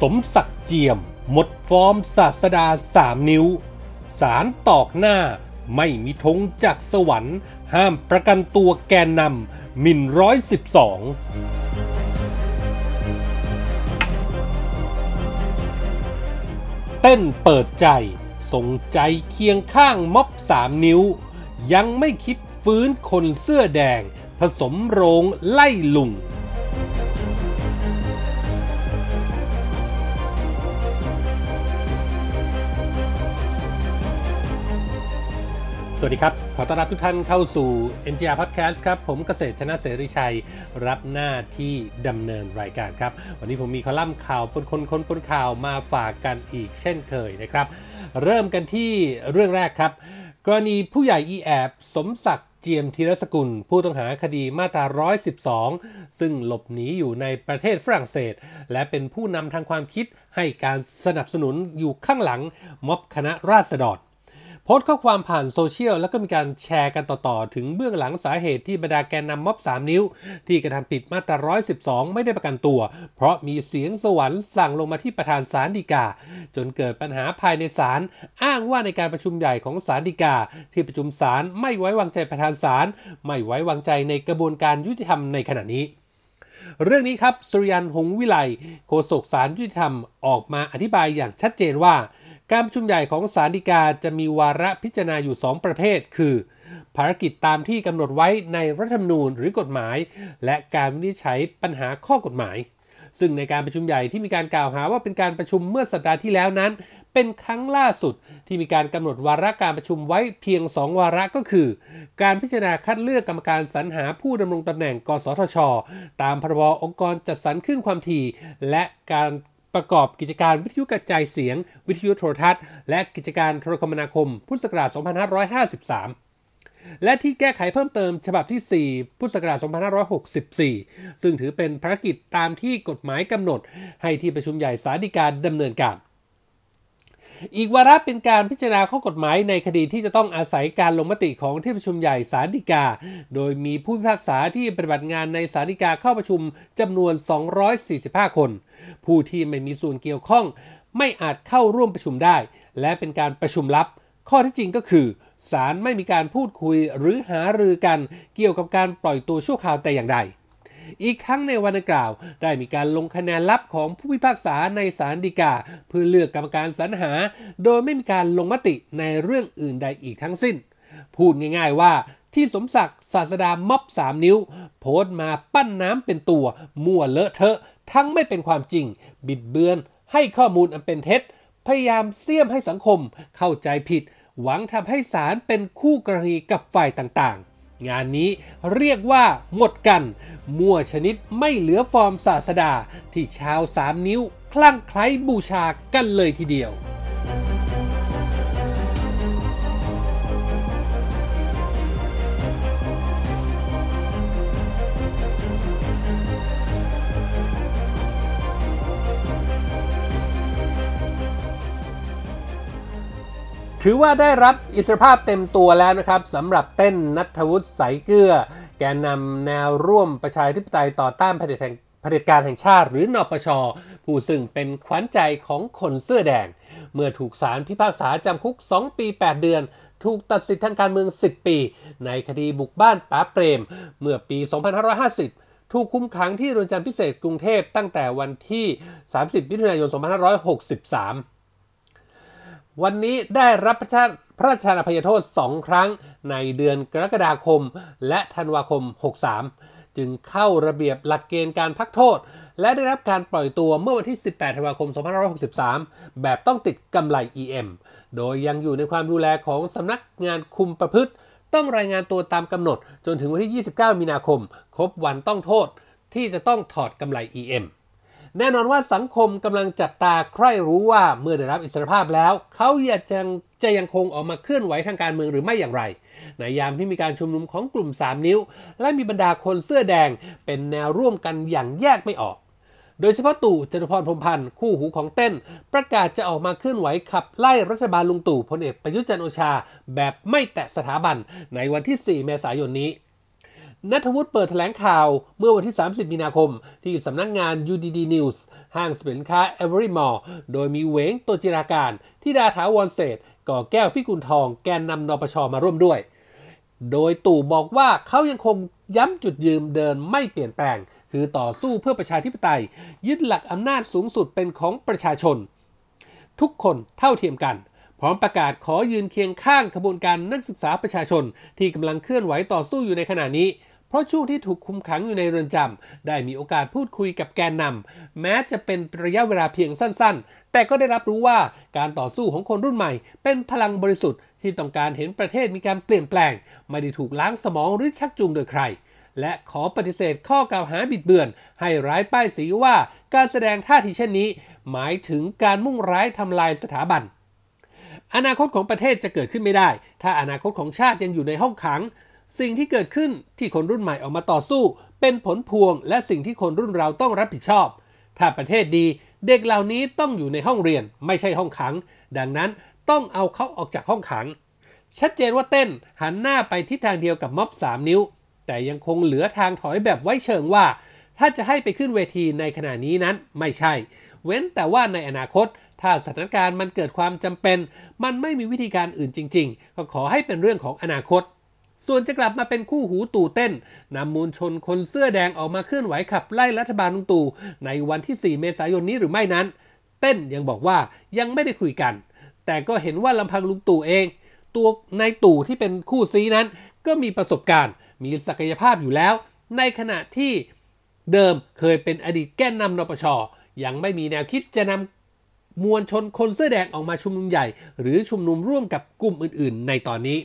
สมศักดิ์เจียม หมดฟอร์มศาสดาสามนิ้ว สารตอกหน้าไม่มีธงจากสวรรค์ ห้ามประกันตัวแกนนำมินร้อยสิบสองเต้นเปิดใจ ส่งใจเคียงข้างม็อบสามนิ้ว ยังไม่คิดฟื้นคนเสื้อแดง ผสมโรงไล่ลุง สวัสดีครับ ขอต้อนรับทุกท่านเข้าสู่ NGR Podcast ครับ ผมเกษตรชนะเสรีชัย รับหน้าที่ดำเนินรายการครับ วันนี้ผมมีคอลัมน์ข่าวปนคนคนปนข่าวมาฝากกันอีกเช่นเคยนะครับ เริ่มกันที่เรื่องแรกครับ กรณีผู้ใหญ่อีแอบสมศักดิ์เจียมธีรสกุล ผู้ต้องหาคดีมาตรา 112 ซึ่งหลบหนีอยู่ในประเทศฝรั่งเศส และเป็นผู้นำทางความคิดให้การสนับสนุนอยู่ข้างหลังม็อบคณะราษฎร โพสต์ข้อความผ่านโซเชียลแล้วก็มีการแชร์กันต่อๆ ถึงเบื้องหลังสาเหตุที่บรรดาแกนนำม็อบ 3 นิ้ว ที่กระทำผิดมาตรา 112 ไม่ได้ประกันตัว เพราะมีเสียงสวรรค์สั่งลงมาที่ประธานศาลฎีกา จนเกิดปัญหาภายในศาลอ้างว่าในการประชุมใหญ่ของศาลฎีกา ที่ประชุมศาลไม่ไว้วางใจประธานศาลไม่ไว้วางใจในกระบวนการยุติธรรมในขณะนี้เรื่องนี้ครับสุริยันหงวิไลโฆษกศาลยุติธรรมออกมาอธิบายอย่างชัดเจนว่า การประชุมใหญ่ของศาลฎีกาจะมีวาระพิจารณาอยู่ 2 ประเภท คือ ภารกิจตามที่กำหนดไว้ในรัฐธรรมนูญหรือกฎหมาย และการวินิจฉัยปัญหาข้อกฎหมาย ซึ่งในการประชุมใหญ่ที่มีการกล่าวหาว่าเป็นการประชุมเมื่อสัปดาห์ที่แล้วนั้น เป็นครั้งล่าสุดที่มีการกำหนดวาระการประชุมไว้เพียง 2 วาระก็คือ การพิจารณาคัดเลือกกรรมการสรรหาผู้ดำรงตำแหน่ง กสทช ตามพรบองค์กรจัดสรรขึ้นความถี่และการ ประกอบกิจการวิทยุกระจายเสียง วิทยุโทรทัศน์ และกิจการโทรคมนาคม พุทธศักราช 2553 และที่แก้ไขเพิ่มเติมฉบับที่ 4 พุทธศักราช 2564 ซึ่งถือเป็นภารกิจตามที่กฎหมายกำหนด ให้ที่ประชุมใหญ่สาธิกาดำเนินการ อีกวาระเป็นการพิจารณาข้อกฎหมายในคดีที่จะต้องอาศัยการลงมติของที่ประชุมใหญ่ศาลฎีกา โดยมีผู้พิพากษาที่ปฏิบัติงานในศาลฎีกาเข้าประชุมจำนวน 245 คน ผู้ที่ไม่มีส่วนเกี่ยวข้อง ไม่อาจเข้าร่วมประชุมได้ และเป็นการประชุมลับ ข้อที่จริงก็คือศาลไม่มีการพูดคุยหรือหารือกันเกี่ยวกับการปล่อยตัวชั่วคราวแต่อย่างใด อีกทั้งในวันกล่าว ได้มีการลงคะแนนลับของผู้พิพากษาในศาลฎีกา เพื่อเลือกกรรมการสรรหา โดยไม่มีการลงมติในเรื่องอื่นใดอีกทั้งสิ้น พูดง่ายๆว่าที่สมศักดิ์ศาสดาม็อบ3นิ้ว โพสต์มาปั้นน้ำเป็นตัว มั่วเลอะเทอะ ทั้งไม่เป็นความจริง บิดเบือน ให้ข้อมูลอันเป็นเท็จ พยายามเสี่ยมให้สังคมเข้าใจผิด หวังทำให้ศาลเป็นคู่กรณีกับฝ่ายต่างๆ งานนี้เรียกว่าหมดกัน มั่วชนิดไม่เหลือฟอร์มศาสดา ที่ชาวสามนิ้วคลั่งไคล้บูชากันเลยทีเดียว ถือว่าได้รับอิสรภาพเต็มตัวแล้วนะครับสำหรับเต้นนัทวุฒิใสเกลือ แกนนำแนวร่วมประชาธิปไตยต่อต้านเผด็จแห่งผด็จการแห่งชาติหรือนปช ผู้ซึ่งเป็นขวัญใจของคนเสื้อแดง เมื่อถูกศาลพิพากษาจำคุก 2 ปี 8 เดือน ถูกตัดสิทธิทางการเมือง 10 ปี ในคดีบุกบ้านป๋าเปรม เมื่อปี 2550 ถูกคุมขังที่เรือนจำพิเศษกรุงเทพตั้งแต่วันที่ 30 มิถุนายน 2563 วันนี้ได้รับพระราชทานอภัยโทษ 2 ครั้งในเดือนกรกฎาคม และธันวาคม 63 จึงเข้าระเบียบหลักเกณฑ์การพักโทษ และได้รับการปล่อยตัวเมื่อวันที่ 18 ธันวาคม 2563 แบบต้องติดกำไร EM โดยยังอยู่ในความดูแลของสำนักงานคุมประพฤติ ต้องรายงานตัวตามกำหนด จนถึงวันที่ 29 มีนาคม ครบวันต้องโทษ ที่จะต้องถอดกำไร EM แน่นอนว่าสังคมกำลังจับตาใคร่รู้ว่าเมื่อได้รับอิสรภาพแล้ว เขาอยากจะจะยังคงออกมาเคลื่อนไหวทางการเมืองหรือไม่อย่างไร ในยามที่มีการชุมนุมของกลุ่ม 3 นิ้ว และมีบรรดาคนเสื้อแดง เป็นแนวร่วมกันอย่างแยกไม่ออก โดยเฉพาะตู่จตุพรพรมพันธ์คู่หูของเต้น ประกาศจะออกมาเคลื่อนไหวขับไล่รัฐบาลลุงตู่พลเอกประยุทธ์จันโอชา แบบไม่แตะสถาบันในวันที่ 4 เมษายนนี้ นัทวุฒิเปิดแถลงข่าวเมื่อวันที่ 30 มีนาคม ที่สำนักงาน UDD News ห้างสินค้า Every Mall โดยมีเวงตัวจิราการ ที่ดาถาวรเศษก่อแก้วพิกุลทองแกนนำนปชมาร่วมด้วย โดยตู่บอกว่าเขายังคงย้ำจุดยืมเดินไม่เปลี่ยนแปลง คือต่อสู้เพื่อประชาธิปไตย ยึดหลักอำนาจสูงสุดเป็นของประชาชน ทุกคนเท่าเทียมกันพร้อมประกาศขอยืนเคียงข้างขบวนการนักศึกษาประชาชน ที่กำลังเคลื่อนไหวต่อสู้อยู่ในขณะนี้ ราะช่วงที่ถูกคุมขังอยู่ในเรือนจำได้มีโอกาสพูดคุยกับแกนนำแม้จะเป็นระยะเวลาเพียงสั้น ๆ แต่ก็ได้รับรู้ว่าการต่อสู้ของคนรุ่นใหม่ เป็นพลังบริสุทธิ์ที่ต้องการเห็นประเทศมีการเปลี่ยนแปลง ไม่ได้ถูกล้างสมองหรือชักจูงโดยใคร และขอปฏิเสธข้อกล่าวหาบิดเบือน ให้ร้ายป้ายสีว่าการแสดงท่าทีเช่นนี้ หมายถึงการมุ่งร้ายทำลายสถาบันอนาคตของประเทศจะเกิดขึ้นไม่ได้ ถ้าอนาคตของชาติยังอยู่ในห้องขัง สิ่งที่เกิดขึ้นที่คนรุ่นใหม่ออกมาต่อสู้ เป็นผลพวง และสิ่งที่คนรุ่นเราต้องรับผิดชอบ ถ้าประเทศดีเด็กเหล่านี้ต้องอยู่ในห้องเรียนไม่ใช่ห้องขัง ดังนั้นต้องเอาเขาออกจากห้องขัง ชัดเจนว่าเต้นหันหน้าไปทิศทางเดียวกับม็อบ 3 นิ้ว แต่ยังคงเหลือทางถอยแบบไว้เชิงว่า ถ้าจะให้ไปขึ้นเวทีในขณะนี้นั้นไม่ใช่ เว้นแต่ว่าในอนาคต ถ้าสถานการณ์มันเกิดความจำเป็น มันไม่มีวิธีการอื่นจริง ๆ ก็ขอให้เป็นเรื่องของอนาคต ส่วนจะกลับมาเป็นคู่หูตู่เต้นนำมวลชนคนเสื้อแดงออกมาเคลื่อนไหวขับไล่รัฐบาลลุงตู่ในวันที่ 4 เมษายนนี้หรือไม่นั้น เต้นยังบอกว่ายังไม่ได้คุยกัน แต่ก็เห็นว่าลำพังลุงตู่เอง ตัวนายตู่ที่เป็นคู่ซีนั้น ก็มีประสบการณ์ มีศักยภาพอยู่แล้ว ในขณะที่เดิมเคยเป็นอดีตแกนนำนปช ยังไม่มีแนวคิดจะนำมวลชนคนเสื้อแดงออกมาชุมนุมใหญ่ หรือชุมนุมร่วมกับกลุ่มอื่น ๆ ในตอนนี้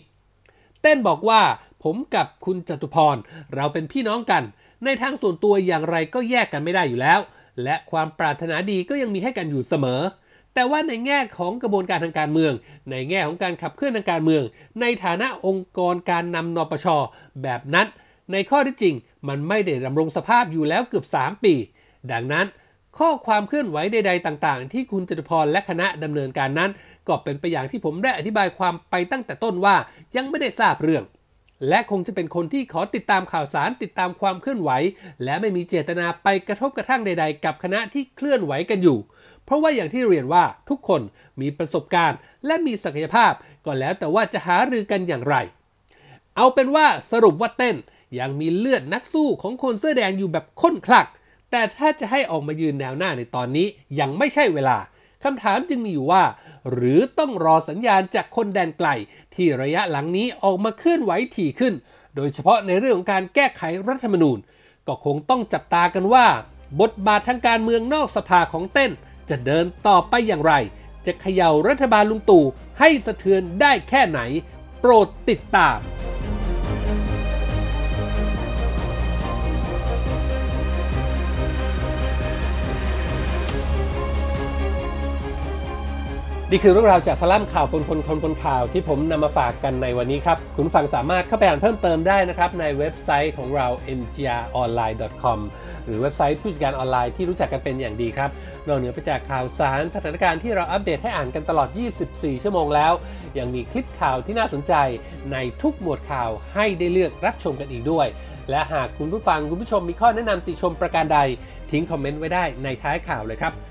เต้นบอกว่า ผมกับคุณจตุพร เราเป็นพี่น้องกัน ในทางส่วนตัวอย่างไรก็แยกกันไม่ได้อยู่แล้ว และความปรารถนาดีก็ยังมีให้กันอยู่เสมอ แต่ว่าในแง่ของกระบวนการทางการเมือง ในแง่ของการขับเคลื่อนทางการเมือง ในฐานะองค์กรการนำนปช แบบนั้น ในข้อที่จริง มันไม่ได้ดำรงสภาพอยู่แล้วเกือบ 3 ปี ดังนั้นข้อความเคลื่อนไหวใด ๆ ต่าง ๆ ที่คุณจตุพรและคณะดำเนินการนั้น ก็เป็นไปอย่างที่ผมได้อธิบายความไปตั้งแต่ต้นว่ายังไม่ได้ทราบเรื่อง และคงจะเป็นคนที่ขอติดตามข่าวสารติดตามความเคลื่อนไหว และไม่มีเจตนาไปกระทบกระทั่งใด ๆ กับคณะที่เคลื่อนไหวกันอยู่ เพราะว่าอย่างที่เรียนว่าทุกคนมีประสบการณ์ และมีศักยภาพก็แล้วแต่ว่าจะหารือกันอย่างไร เอาเป็นว่าสรุปว่าเต้นยังมีเลือดนักสู้ของคนเสื้อแดงอยู่แบบข้นคลัก แต่ถ้าจะให้ออกมายืนแนวหน้าในตอนนี้ยังไม่ใช่เวลาคำถามจึงมีอยู่ว่า หรือต้องรอสัญญาณจากคนแดนไกล ที่ระยะหลังนี้ออกมาเคลื่อนไหวถี่ขึ้น โดยเฉพาะในเรื่องของการแก้ไขรัฐธรรมนูญ ก็คงต้องจับตากันว่า บทบาททางการเมืองนอกสภาของเต้น จะเดินต่อไปอย่างไร จะเขย่ารัฐบาลลุงตู่ให้สะเทือนได้แค่ไหน โปรดติดตาม นี่คือเรื่องราวจากคลัมน์ข่าวคนคนคนคนข่าวที่ผมนำมาฝากกันในวันนี้ครับ คุณฟังสามารถเข้าไปอ่านเพิ่มเติมได้นะครับ ในเว็บไซต์ของเรา mgronline.com หรือเว็บไซต์ผู้จัดการออนไลน์ที่รู้จักกันเป็นอย่างดีครับ นอกเหนือไปจากข่าวสารสถานการณ์ที่เราอัปเดตให้อ่านกันตลอด 24 ชั่วโมงแล้ว ยังมีคลิปข่าวที่น่าสนใจในทุกหมวดข่าวให้ได้เลือกรับชมกันอีกด้วย และหากคุณผู้ฟังคุณผู้ชมมีข้อแนะนำติชมประการใด ทิ้งคอมเมนต์ไว้ได้ในท้ายข่าวเลยครับ